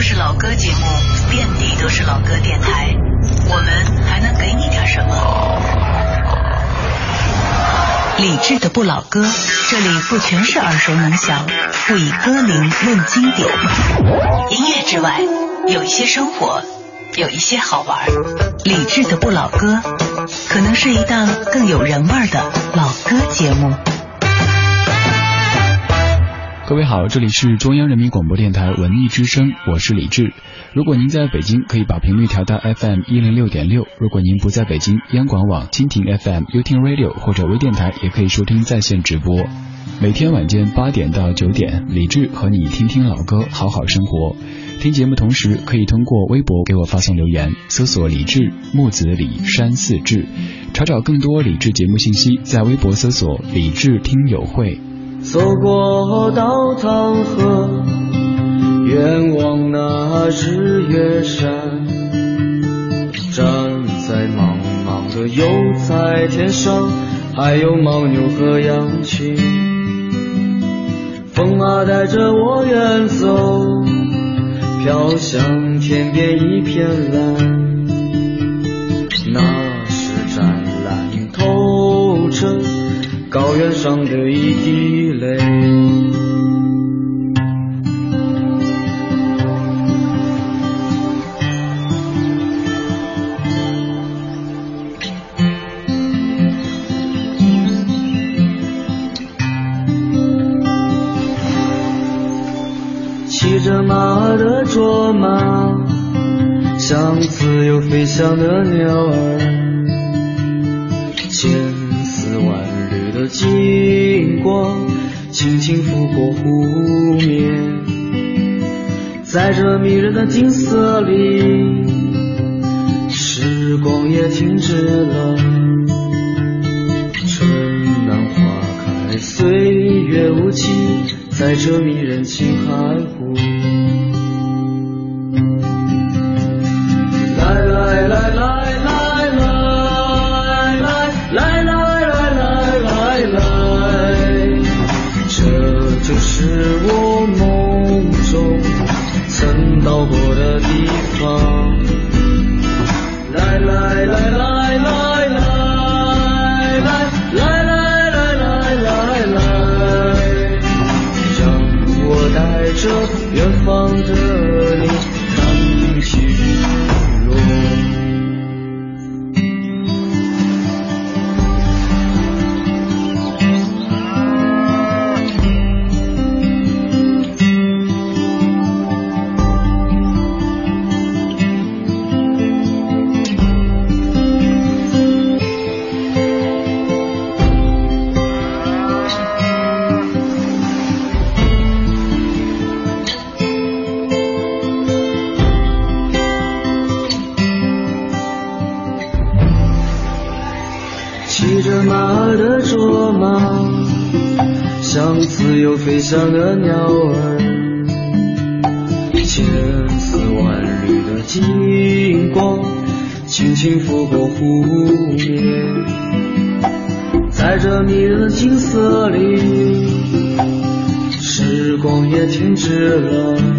都是老歌节目，遍地都是老歌电台，我们还能给你点什么？理智的不老歌，这里不全是耳熟能详，不以歌龄论经典。音乐之外，有一些生活，有一些好玩。理智的不老歌，可能是一档更有人味的老歌节目。各位好，这里是中央人民广播电台文艺之声，我是李志。如果您在北京，可以把频率调到 FM 一零六点六；如果您不在北京，央广网、蜻蜓 FM、优听 Radio 或者微电台也可以收听在线直播。每天晚间八点到九点，李志和你听听老歌，好好生活。听节目同时，可以通过微博给我发送留言，搜索李志木子李山四志，查找更多李志节目信息，在微博搜索李志听友会。走过稻塘河，远望那日月山，站在茫茫的油菜田上，还有牦牛和羊群。风啊带着我远走，飘向天边一片蓝，那是湛蓝透彻。高原上的一滴泪，骑着马的卓玛，像自由飞翔的鸟儿，星光轻轻拂过湖面，在这迷人的景色里，时光也停止了。春暖花开，岁月无情，在这迷人青海上的鸟儿，千丝万缕的金光，轻轻拂过湖面，在这迷人的景色里，时光也停止了。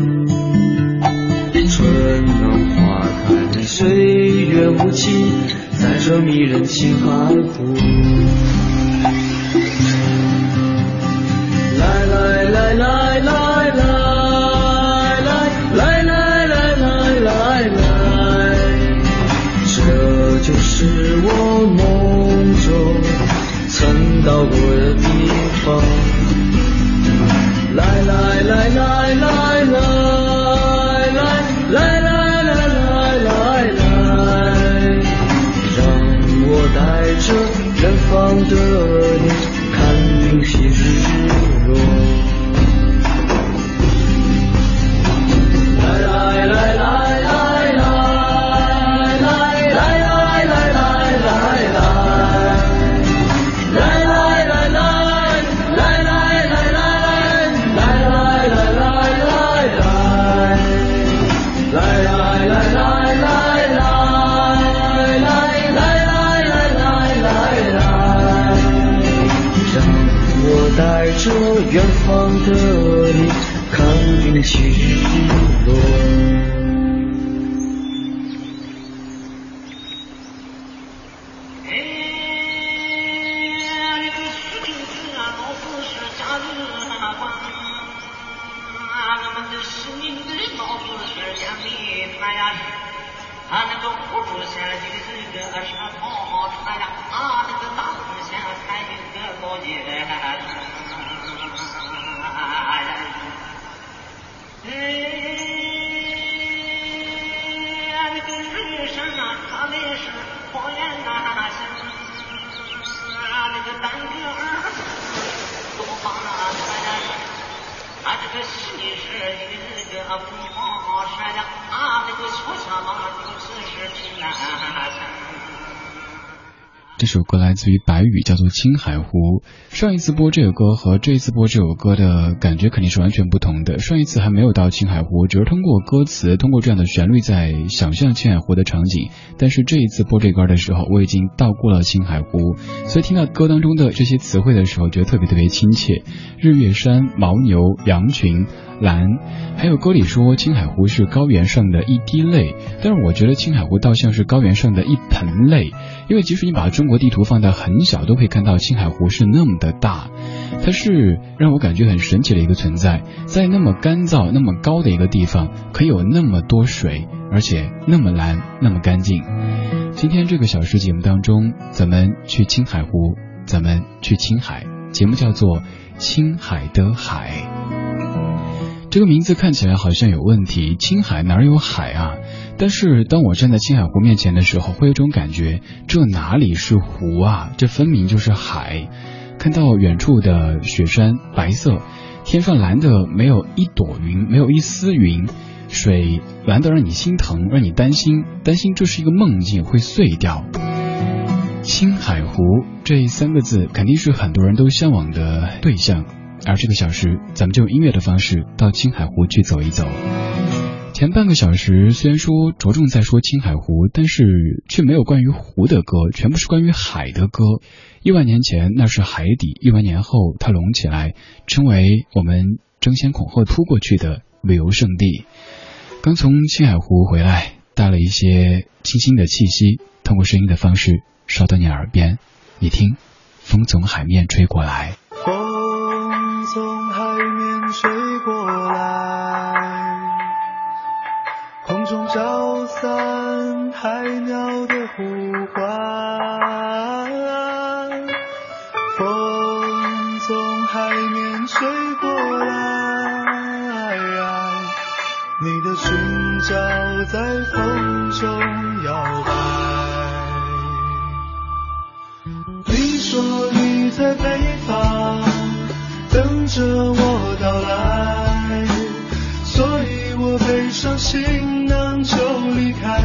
这首歌来自于白宇，叫做《青海湖》。上一次播这首歌和这一次播这首歌的感觉肯定是完全不同的。上一次还没有到青海湖，只是通过歌词、通过这样的旋律在想象青海湖的场景。但是这一次播这歌的时候，我已经到过了青海湖，所以听到歌当中的这些词汇的时候，觉得特别特别亲切。日月山、牦牛、羊群。蓝，还有歌里说青海湖是高原上的一滴泪，但是我觉得青海湖倒像是高原上的一盆泪，因为即使你把中国地图放大很小，都可以看到青海湖是那么的大，它是让我感觉很神奇的一个存在，在那么干燥、那么高的一个地方，可以有那么多水，而且那么蓝、那么干净。今天这个小时节目当中，咱们去青海湖，咱们去青海，节目叫做《青海的海》。这个名字看起来好像有问题，青海哪有海啊？但是当我站在青海湖面前的时候，会有种感觉，这哪里是湖啊？这分明就是海。看到远处的雪山白色，天上蓝的没有一朵云，没有一丝云，水蓝的让你心疼，让你担心，担心这是一个梦境会碎掉。青海湖这三个字肯定是很多人都向往的对象。而这个小时，咱们就用音乐的方式到青海湖去走一走。前半个小时虽然说着重在说青海湖，但是却没有关于湖的歌，全部是关于海的歌。亿万年前那是海底，亿万年后它隆起来，成为我们争先恐后扑过去的旅游胜地。刚从青海湖回来，带了一些清新的气息，通过声音的方式捎到你耳边。你听，风从海面吹过来。风从海面吹中飘散海鸟的呼唤。风从海面吹过来，你的裙角在风中摇摆。你说你在北方。等着我背上行囊就离开。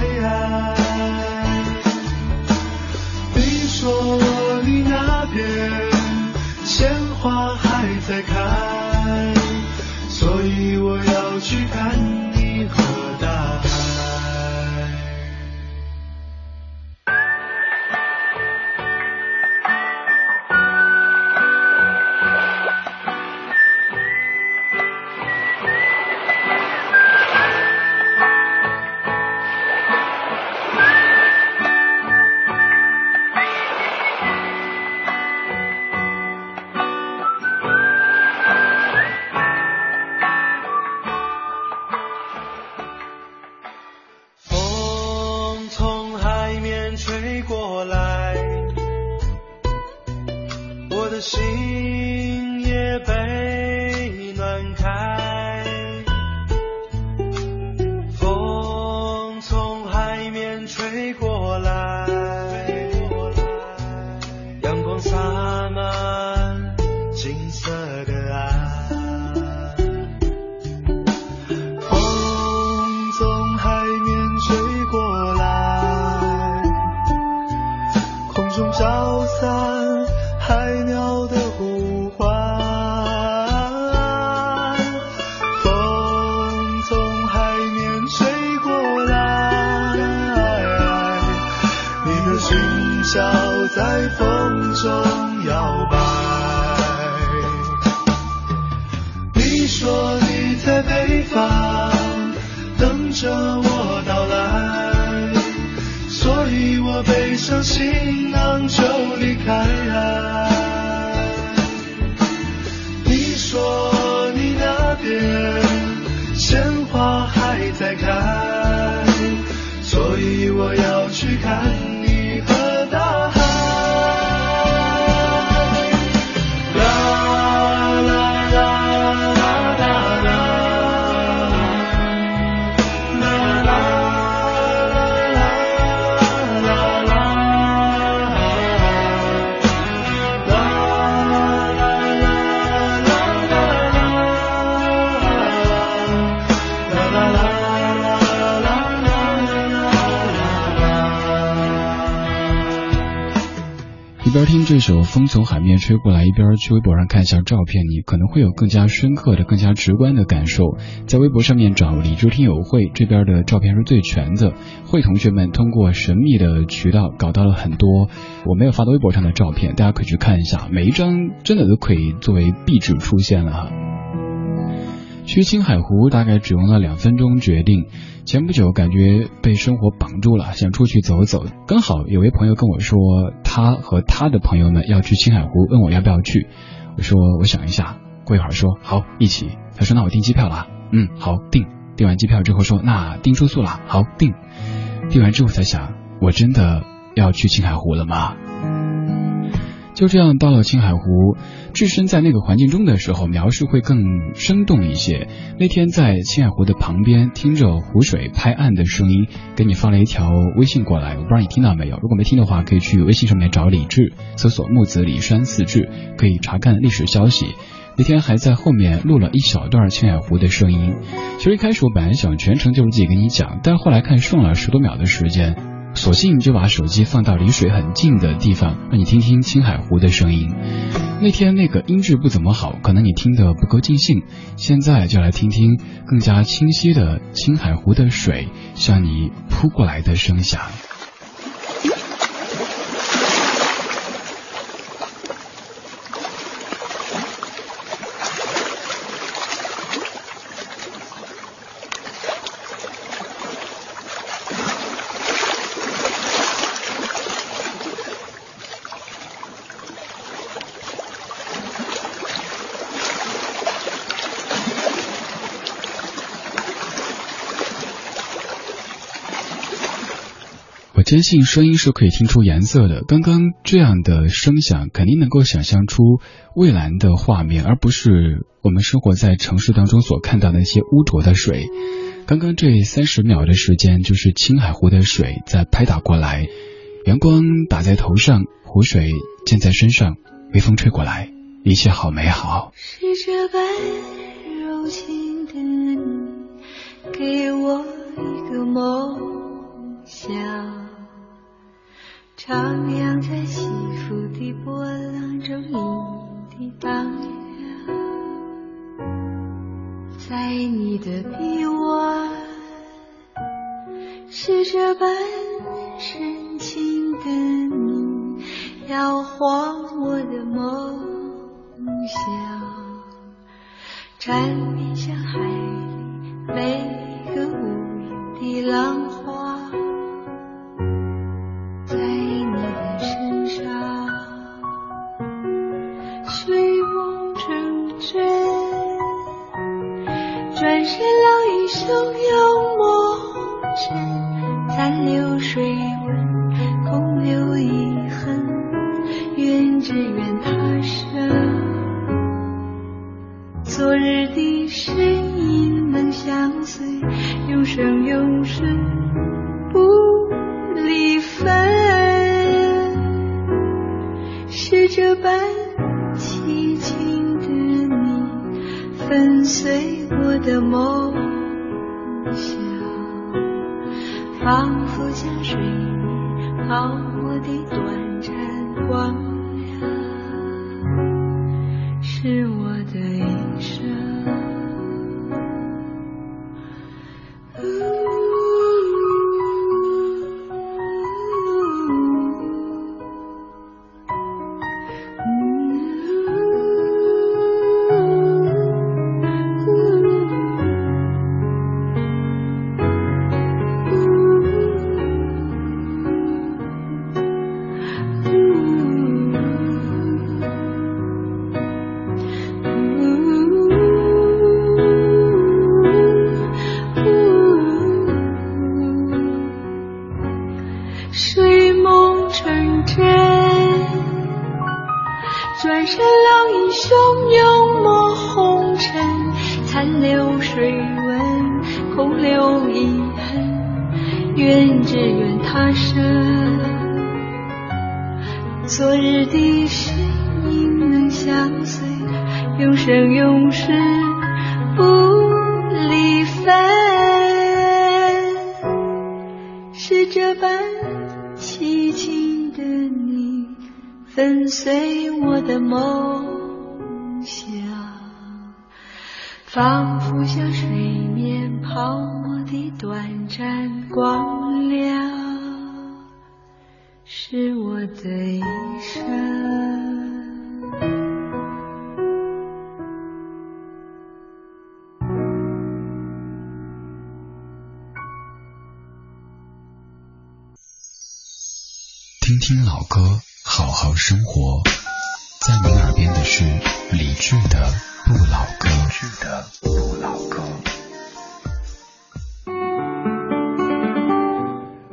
你说你那边鲜花还在开，所以我要去看。从海面吹过来》，一边去微博上看一下照片，你可能会有更加深刻的、更加直观的感受。在微博上面找“李智听友会”这边的照片是最全的。会同学们通过神秘的渠道搞到了很多我没有发到微博上的照片，大家可以去看一下，每一张真的都可以作为壁纸出现了哈。去青海湖大概只用了两分钟决定。前不久感觉被生活绑住了，想出去走走。刚好有位朋友跟我说，他和他的朋友们要去青海湖，问我要不要去。我说我想一下，过一会儿说好一起。他说那我订机票了，嗯好订。订完机票之后说那订住宿了，好订。订完之后才想，我真的要去青海湖了吗？就这样到了青海湖，置身在那个环境中的时候，描述会更生动一些。那天在青海湖的旁边，听着湖水拍岸的声音，给你发了一条微信过来，我不知道你听到没有。如果没听的话，可以去微信上面找李志，搜索木子李山四志，可以查看历史消息。那天还在后面录了一小段青海湖的声音。其实一开始我本来想全程就是自己跟你讲，但后来看剩了十多秒的时间。索性就把手机放到离水很近的地方，让你听听青海湖的声音。那天那个音质不怎么好，可能你听得不够尽兴。现在就来听听更加清晰的青海湖的水向你扑过来的声响。坚信声音是可以听出颜色的。刚刚这样的声响，肯定能够想象出蔚蓝的画面，而不是我们生活在城市当中所看到的那些污浊的水。刚刚这三十秒的时间，就是青海湖的水在拍打过来，阳光打在头上，湖水溅在身上，微风吹过来，一切好美好。是这般柔情的你，给我一个梦想。徜徉在起伏的波浪中，你的荡漾，在你的臂弯，是这般深情的你，摇晃我的梦想，缠绵像海里每个无垠的浪花。天浪已汹涌，梦沉残流水。昨日的身影能相随，永生永世不离分，是这般凄清的你，粉碎我的梦想，仿佛像水面泡沫的短暂光亮。是我的一生。听听老歌，好好生活。在您耳边的是理智的不老歌。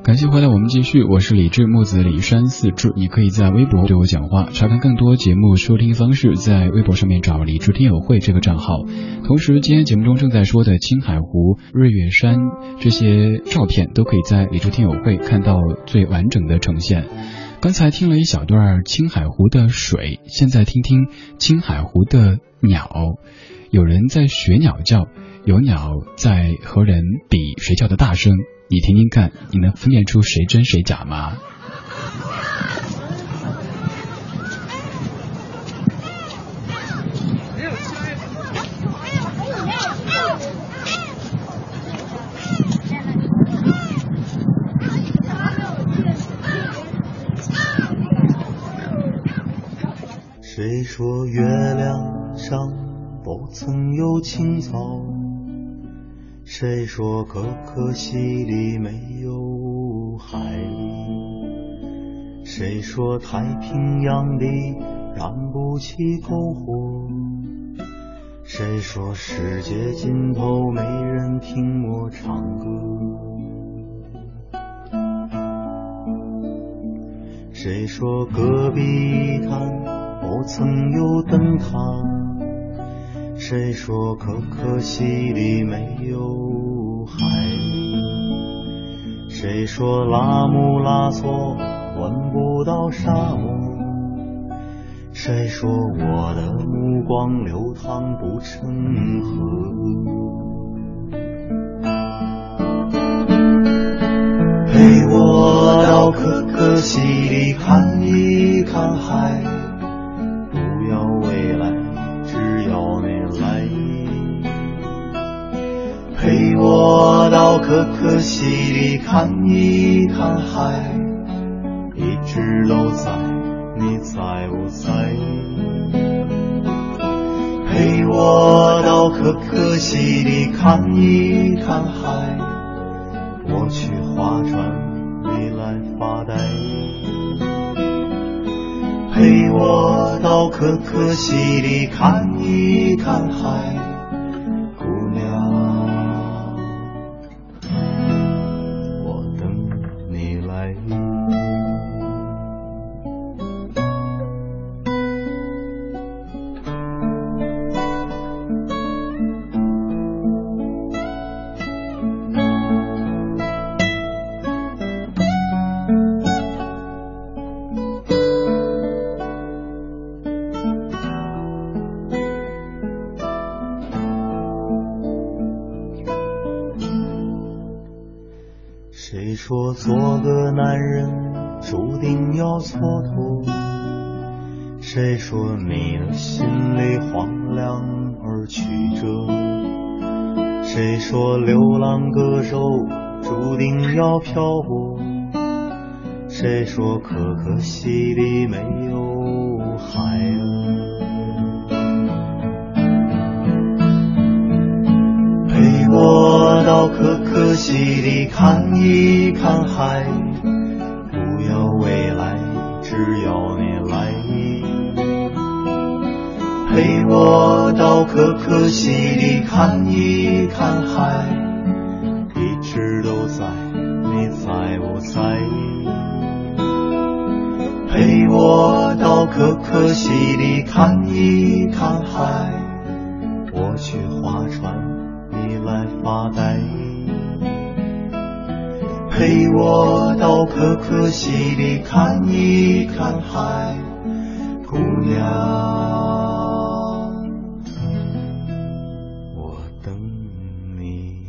感谢回来，我们继续。我是李志，木子李山四志。你可以在微博对我讲话，查看更多节目收听方式，在微博上面找“李志听友会”这个账号。同时，今天节目中正在说的青海湖、日月山这些照片，都可以在李志听友会看到最完整的呈现。刚才听了一小段青海湖的水，现在听听青海湖的鸟。有人在学鸟叫，有鸟在和人比谁叫的大声。你听听看，你能分辨出谁真谁假吗？谁说月亮上不曾有青草？谁说可可西里没有海？谁说太平洋里燃不起篝火？谁说世界尽头没人听我唱歌？谁说戈壁滩不曾有灯塔？谁说可可西里没有海？谁说拉姆拉措闻不到沙漠？谁说我的目光流淌不成河？陪我到可可西里看一看海。我到可可西里看一看海，一直都在，你在不在？陪我到可可西里看一看海，我去划船，你来发呆。陪我到可可西里看一看海。个男人注定要蹉跎，谁说你的心里荒凉而曲折？谁说流浪歌手注定要漂泊？谁说可可西里没里看一看海，不要未来，只要你来。陪我到可可西里看一看海，一直都在，你在不在？陪我到可可西里看一看海，我去划船，你来发呆。陪我到可可西里看一看海，姑娘，我等你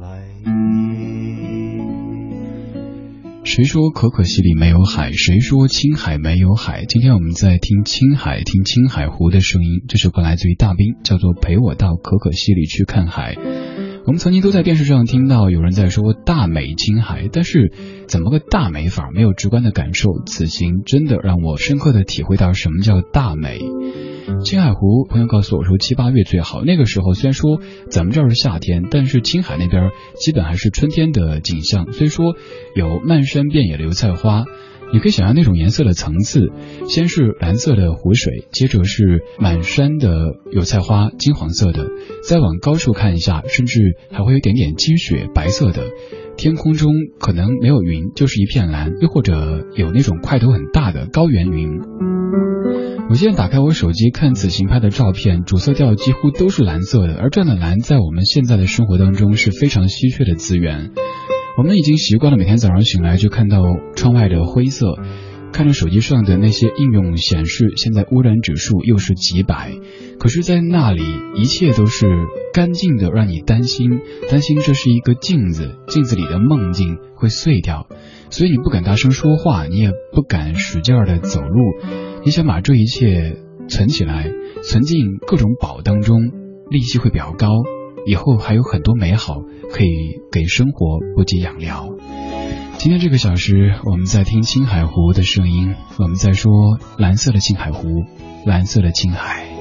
来。谁说可可西里没有海？谁说青海没有海？今天我们在听青海，听青海湖的声音。这首歌来自于大兵，叫做《陪我到可可西里去看海》。我们曾经都在电视上听到有人在说大美青海，但是怎么个大美法？没有直观的感受。此行真的让我深刻的体会到什么叫大美。青海湖，朋友告诉我说七八月最好。那个时候虽然说咱们这儿是夏天，但是青海那边基本还是春天的景象。虽说有漫山遍野的油菜花，你可以想象那种颜色的层次：先是蓝色的湖水，接着是满山的油菜花，金黄色的；再往高处看一下，甚至还会有点点积雪，白色的。天空中可能没有云，就是一片蓝，又或者有那种块头很大的高原云。我现在打开我手机看此行拍的照片，主色调几乎都是蓝色的，而这样的蓝在我们现在的生活当中是非常稀缺的资源。我们已经习惯了每天早上醒来就看到窗外的灰色，看着手机上的那些应用显示现在污染指数又是几百，可是，在那里一切都是干净的，让你担心，担心这是一个镜子，镜子里的梦境会碎掉，所以你不敢大声说话，你也不敢使劲的走路。你想把这一切存起来，存进各种宝当中，利息会比较高，以后还有很多美好可以给生活补给养料。今天这个小时，我们在听青海湖的声音，我们在说蓝色的青海湖，蓝色的青海。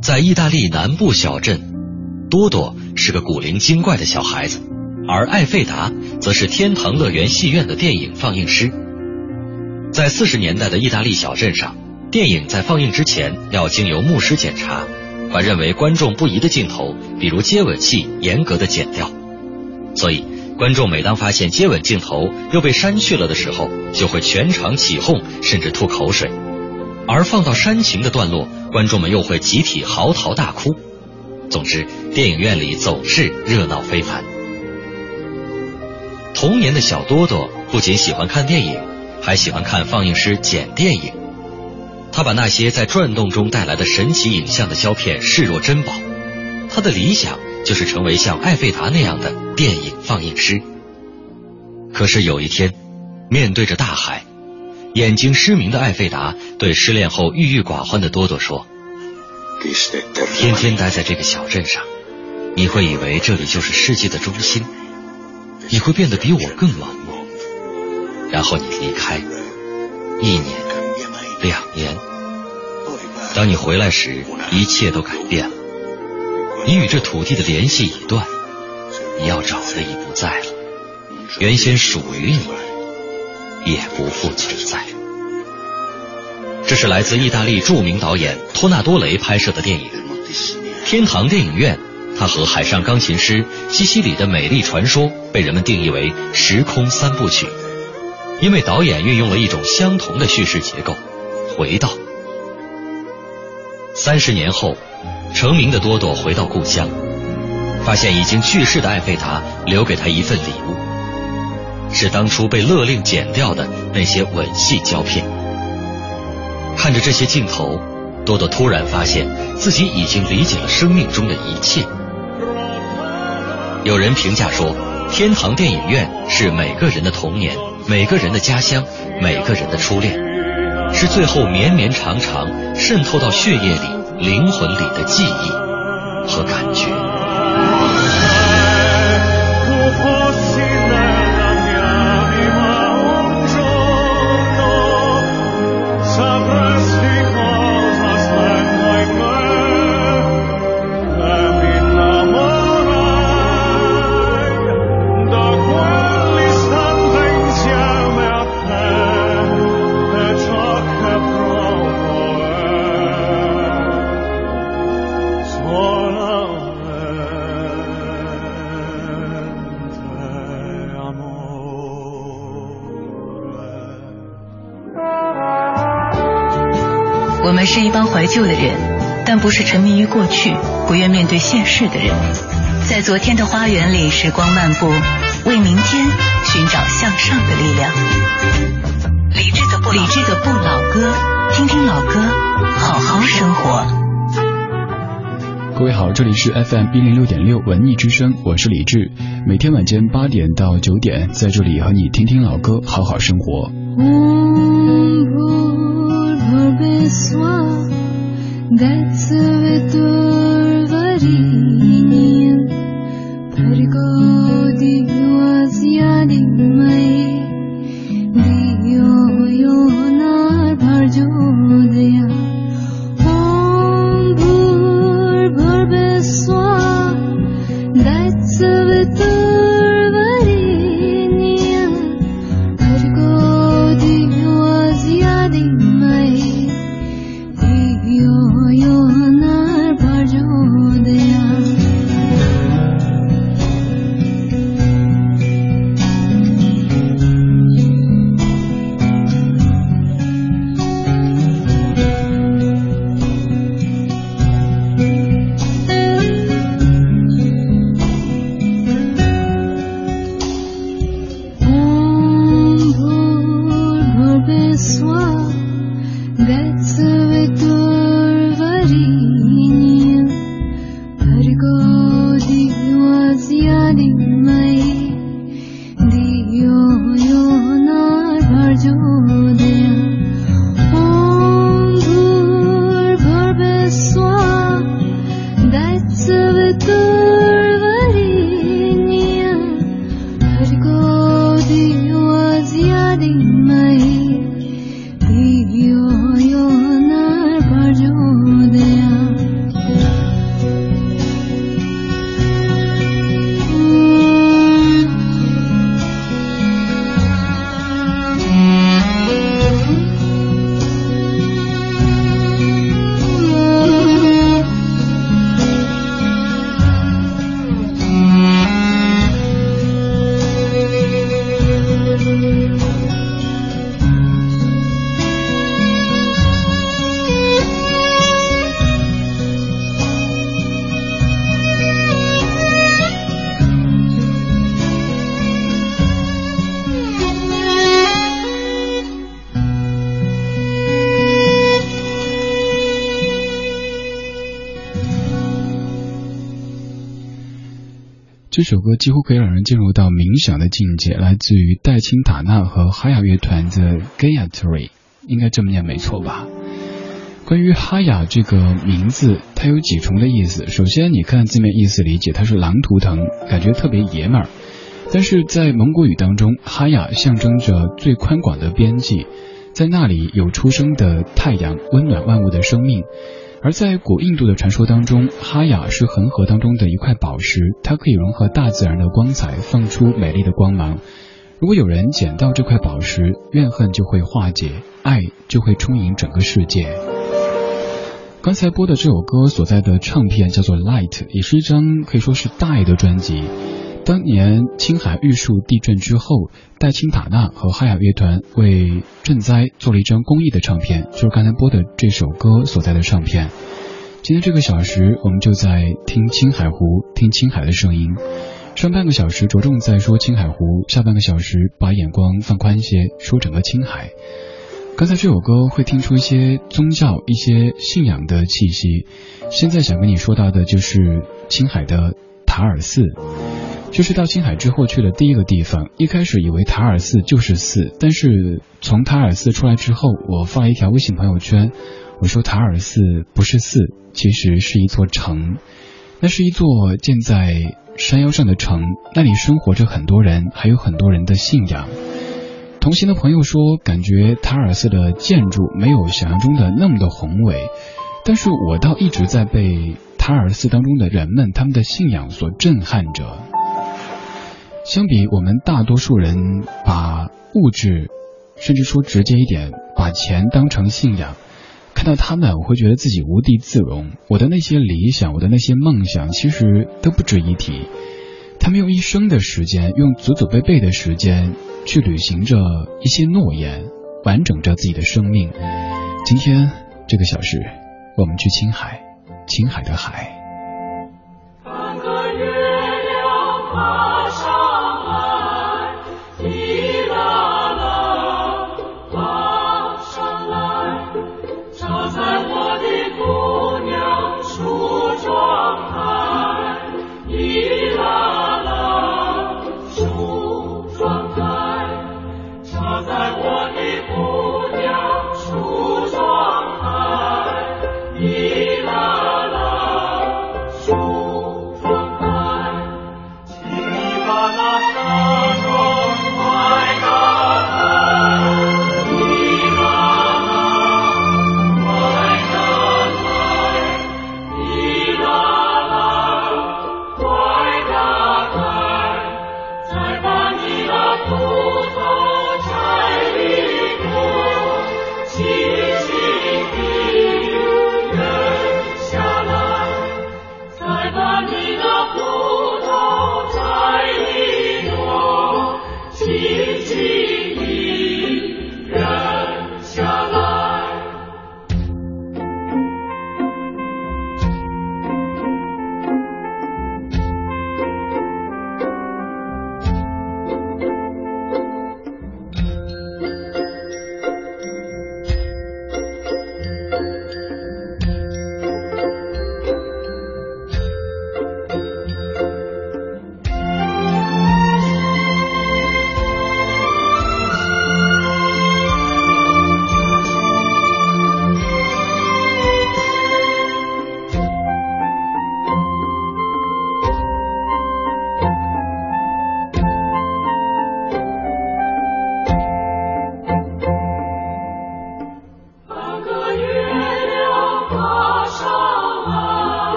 在意大利南部小镇，多多是个古灵精怪的小孩子，而艾费达则是天堂乐园戏院的电影放映师。在四十年代的意大利小镇上，电影在放映之前要经由牧师检查，把认为观众不宜的镜头，比如接吻戏，严格的剪掉。所以，观众每当发现接吻镜头又被删去了的时候，就会全场起哄，甚至吐口水。而放到煽情的段落，观众们又会集体嚎啕大哭。总之，电影院里总是热闹非凡。童年的小多多不仅喜欢看电影，还喜欢看放映师剪电影。他把那些在转动中带来的神奇影像的胶片视若珍宝。他的理想就是成为像艾费达那样的电影放映师。可是有一天，面对着大海，眼睛失明的艾费达对失恋后郁郁寡欢的多多说：“天天待在这个小镇上，你会以为这里就是世界的中心，你会变得比我更冷漠。然后你离开，一年、两年，当你回来时，一切都改变了。你与这土地的联系已断，你要找的已不在了，原先属于你，也不复存在。”这是来自意大利著名导演托纳多雷拍摄的电影《天堂电影院》。它和海上钢琴师西西里的美丽传说被人们定义为时空三部曲，因为导演运用了一种相同的叙事结构——回到。三十年后，成名的多多回到故乡，发现已经去世的艾费达留给他一份礼物，是当初被勒令剪掉的那些吻戏胶片。看着这些镜头，多多突然发现自己已经理解了生命中的一切。有人评价说，天堂电影院是每个人的童年，每个人的家乡，每个人的初恋，是最后绵绵长长渗透到血液里、灵魂里的记忆和感觉。是一帮怀旧的人，但不是沉迷于过去、不愿面对现实的人。在昨天的花园里，时光漫步，为明天寻找向上的力量。理智的不理智的不老歌，听听老歌，好好生活。各位好，这里是 FM 一零六点六文艺之声，我是李志。每天晚间八点到九点，在这里和你听听老歌，好好生活。That's a little 几乎可以让人进入到冥想的境界，来自于戴青塔纳和哈雅乐团的 Gayatri，应该这么念没错吧？关于哈雅这个名字，它有几重的意思。首先，你看字面意思理解，它是狼图腾，感觉特别爷们儿。但是在蒙古语当中，哈雅象征着最宽广的边际，在那里有出生的太阳，温暖万物的生命。而在古印度的传说当中，哈雅是恒河当中的一块宝石，它可以融合大自然的光彩，放出美丽的光芒。如果有人捡到这块宝石，怨恨就会化解，爱就会充盈整个世界。刚才播的这首歌所在的唱片叫做《Light》，也是一张可以说是大爱的专辑。当年青海玉树地震之后，戴青塔纳和哈雅乐团为赈灾做了一张公益的唱片，就是刚才播的这首歌所在的唱片。今天这个小时，我们就在听青海湖，听青海的声音。上半个小时着重在说青海湖，下半个小时把眼光放宽一些，说整个青海。刚才这首歌会听出一些宗教、一些信仰的气息。现在想跟你说到的就是青海的塔尔寺。就是到青海之后去的第一个地方。一开始以为塔尔寺就是寺，但是从塔尔寺出来之后，我发了一条微信朋友圈，我说塔尔寺不是寺，其实是一座城。那是一座建在山腰上的城，那里生活着很多人，还有很多人的信仰。同行的朋友说，感觉塔尔寺的建筑没有想象中的那么的宏伟，但是我倒一直在被塔尔寺当中的人们他们的信仰所震撼着。相比我们大多数人把物质，甚至说直接一点，把钱当成信仰，看到他们，我会觉得自己无地自容。我的那些理想，我的那些梦想，其实都不值一提。他们用一生的时间，用祖祖辈辈的时间，去履行着一些诺言，完整着自己的生命。今天这个小时，我们去青海，青海的海。一啦啦。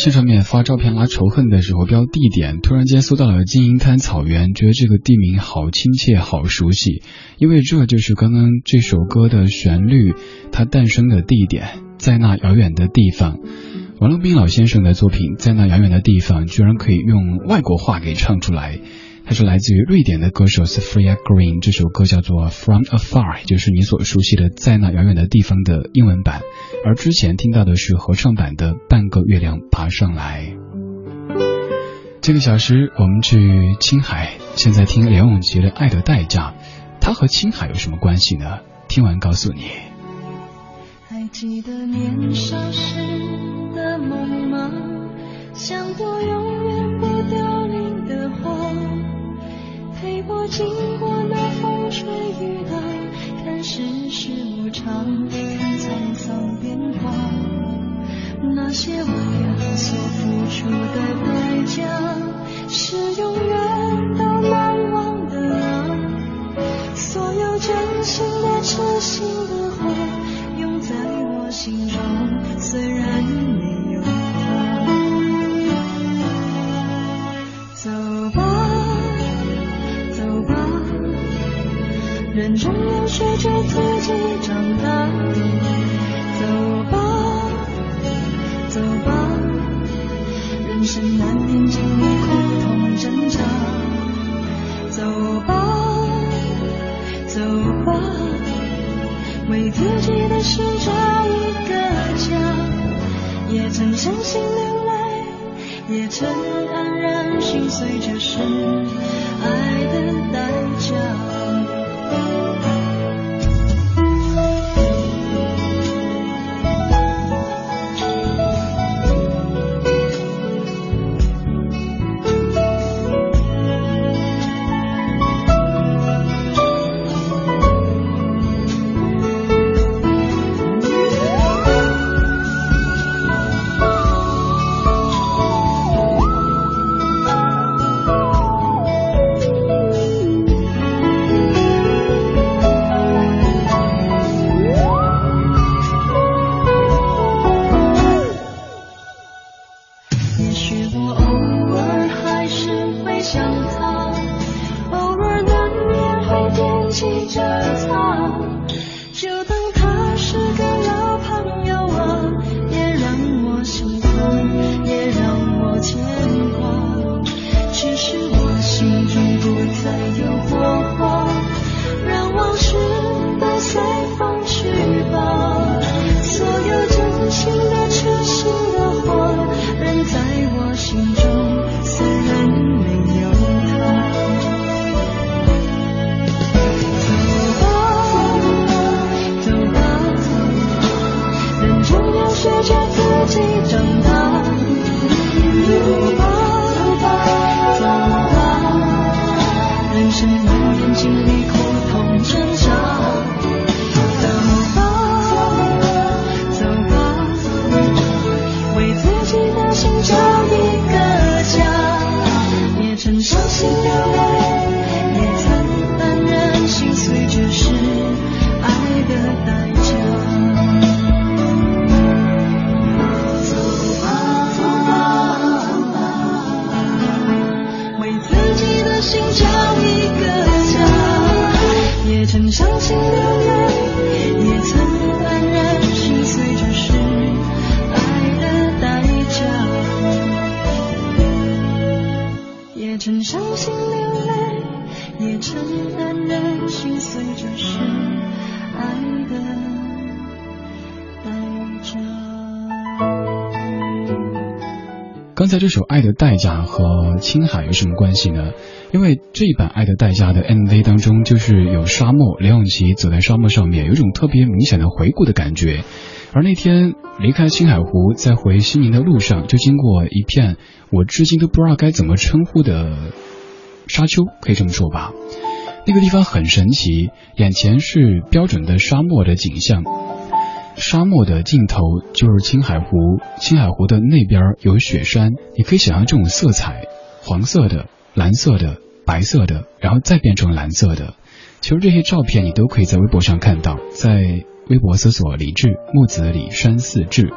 微信上面发照片拉仇恨的时候标地点，突然间搜到了金银滩草原，觉得这个地名好亲切，好熟悉，因为这就是刚刚这首歌的旋律，它诞生的地点在那遥远的地方。王洛宾老先生的作品在那遥远的地方，居然可以用外国话给唱出来。它是来自于瑞典的歌手 Sofia Green，这首歌叫做 From Afar，就是你所熟悉的在那遥远的地方的英文版。而之前听到的是合唱版的半个月亮爬上来。这个小时我们去青海，现在听梁咏琪的《爱的代价》，它和青海有什么关系呢？听完告诉你。还记得年少时的梦吗？像朵永经过那风吹雨打，看世事无常，看沧桑变化。那些为爱所付出的代价，在这首《爱的代价》和青海有什么关系呢？因为这一版《爱的代价》的 MV 当中，就是有沙漠，梁咏琪走在沙漠上面，有一种特别明显的回顾的感觉。而那天离开青海湖，在回西宁的路上，就经过一片我至今都不知道该怎么称呼的沙丘，可以这么说吧。那个地方很神奇，眼前是标准的沙漠的景象。沙漠的尽头就是青海湖，青海湖的那边有雪山，你可以想象这种色彩，黄色的、蓝色的、白色的，然后再变成蓝色的。其实这些照片你都可以在微博上看到，在微博搜索“李志木子李山寺志”。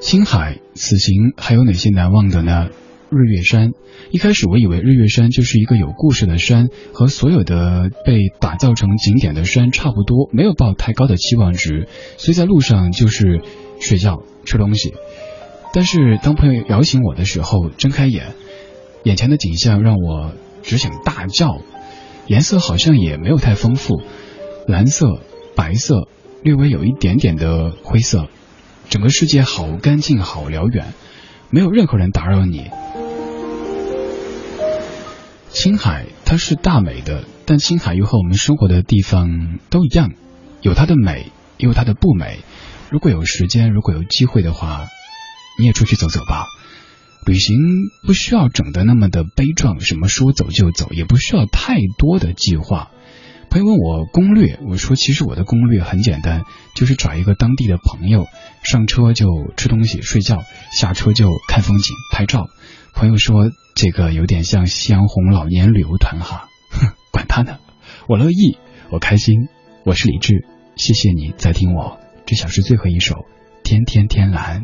青海此行还有哪些难忘的呢？日月山，一开始我以为日月山就是一个有故事的山，和所有的被打造成景点的山差不多，没有抱太高的期望值，所以在路上就是睡觉、吃东西。但是当朋友摇醒我的时候，睁开眼，眼前的景象让我只想大叫。颜色好像也没有太丰富，蓝色、白色，略微有一点点的灰色。整个世界好干净，好辽远，没有任何人打扰你。青海它是大美的，但青海又和我们生活的地方都一样，有它的美，也有它的不美。如果有时间，如果有机会的话，你也出去走走吧。旅行不需要整的那么的悲壮，什么说走就走，也不需要太多的计划。朋友问我攻略，我说其实我的攻略很简单，就是找一个当地的朋友，上车就吃东西睡觉，下车就看风景拍照。朋友说这个有点像夕阳红老年旅游团哈，哼，管他呢，我乐意，我开心，我是李志，谢谢你在听我，这小时最后一首《天天天蓝》。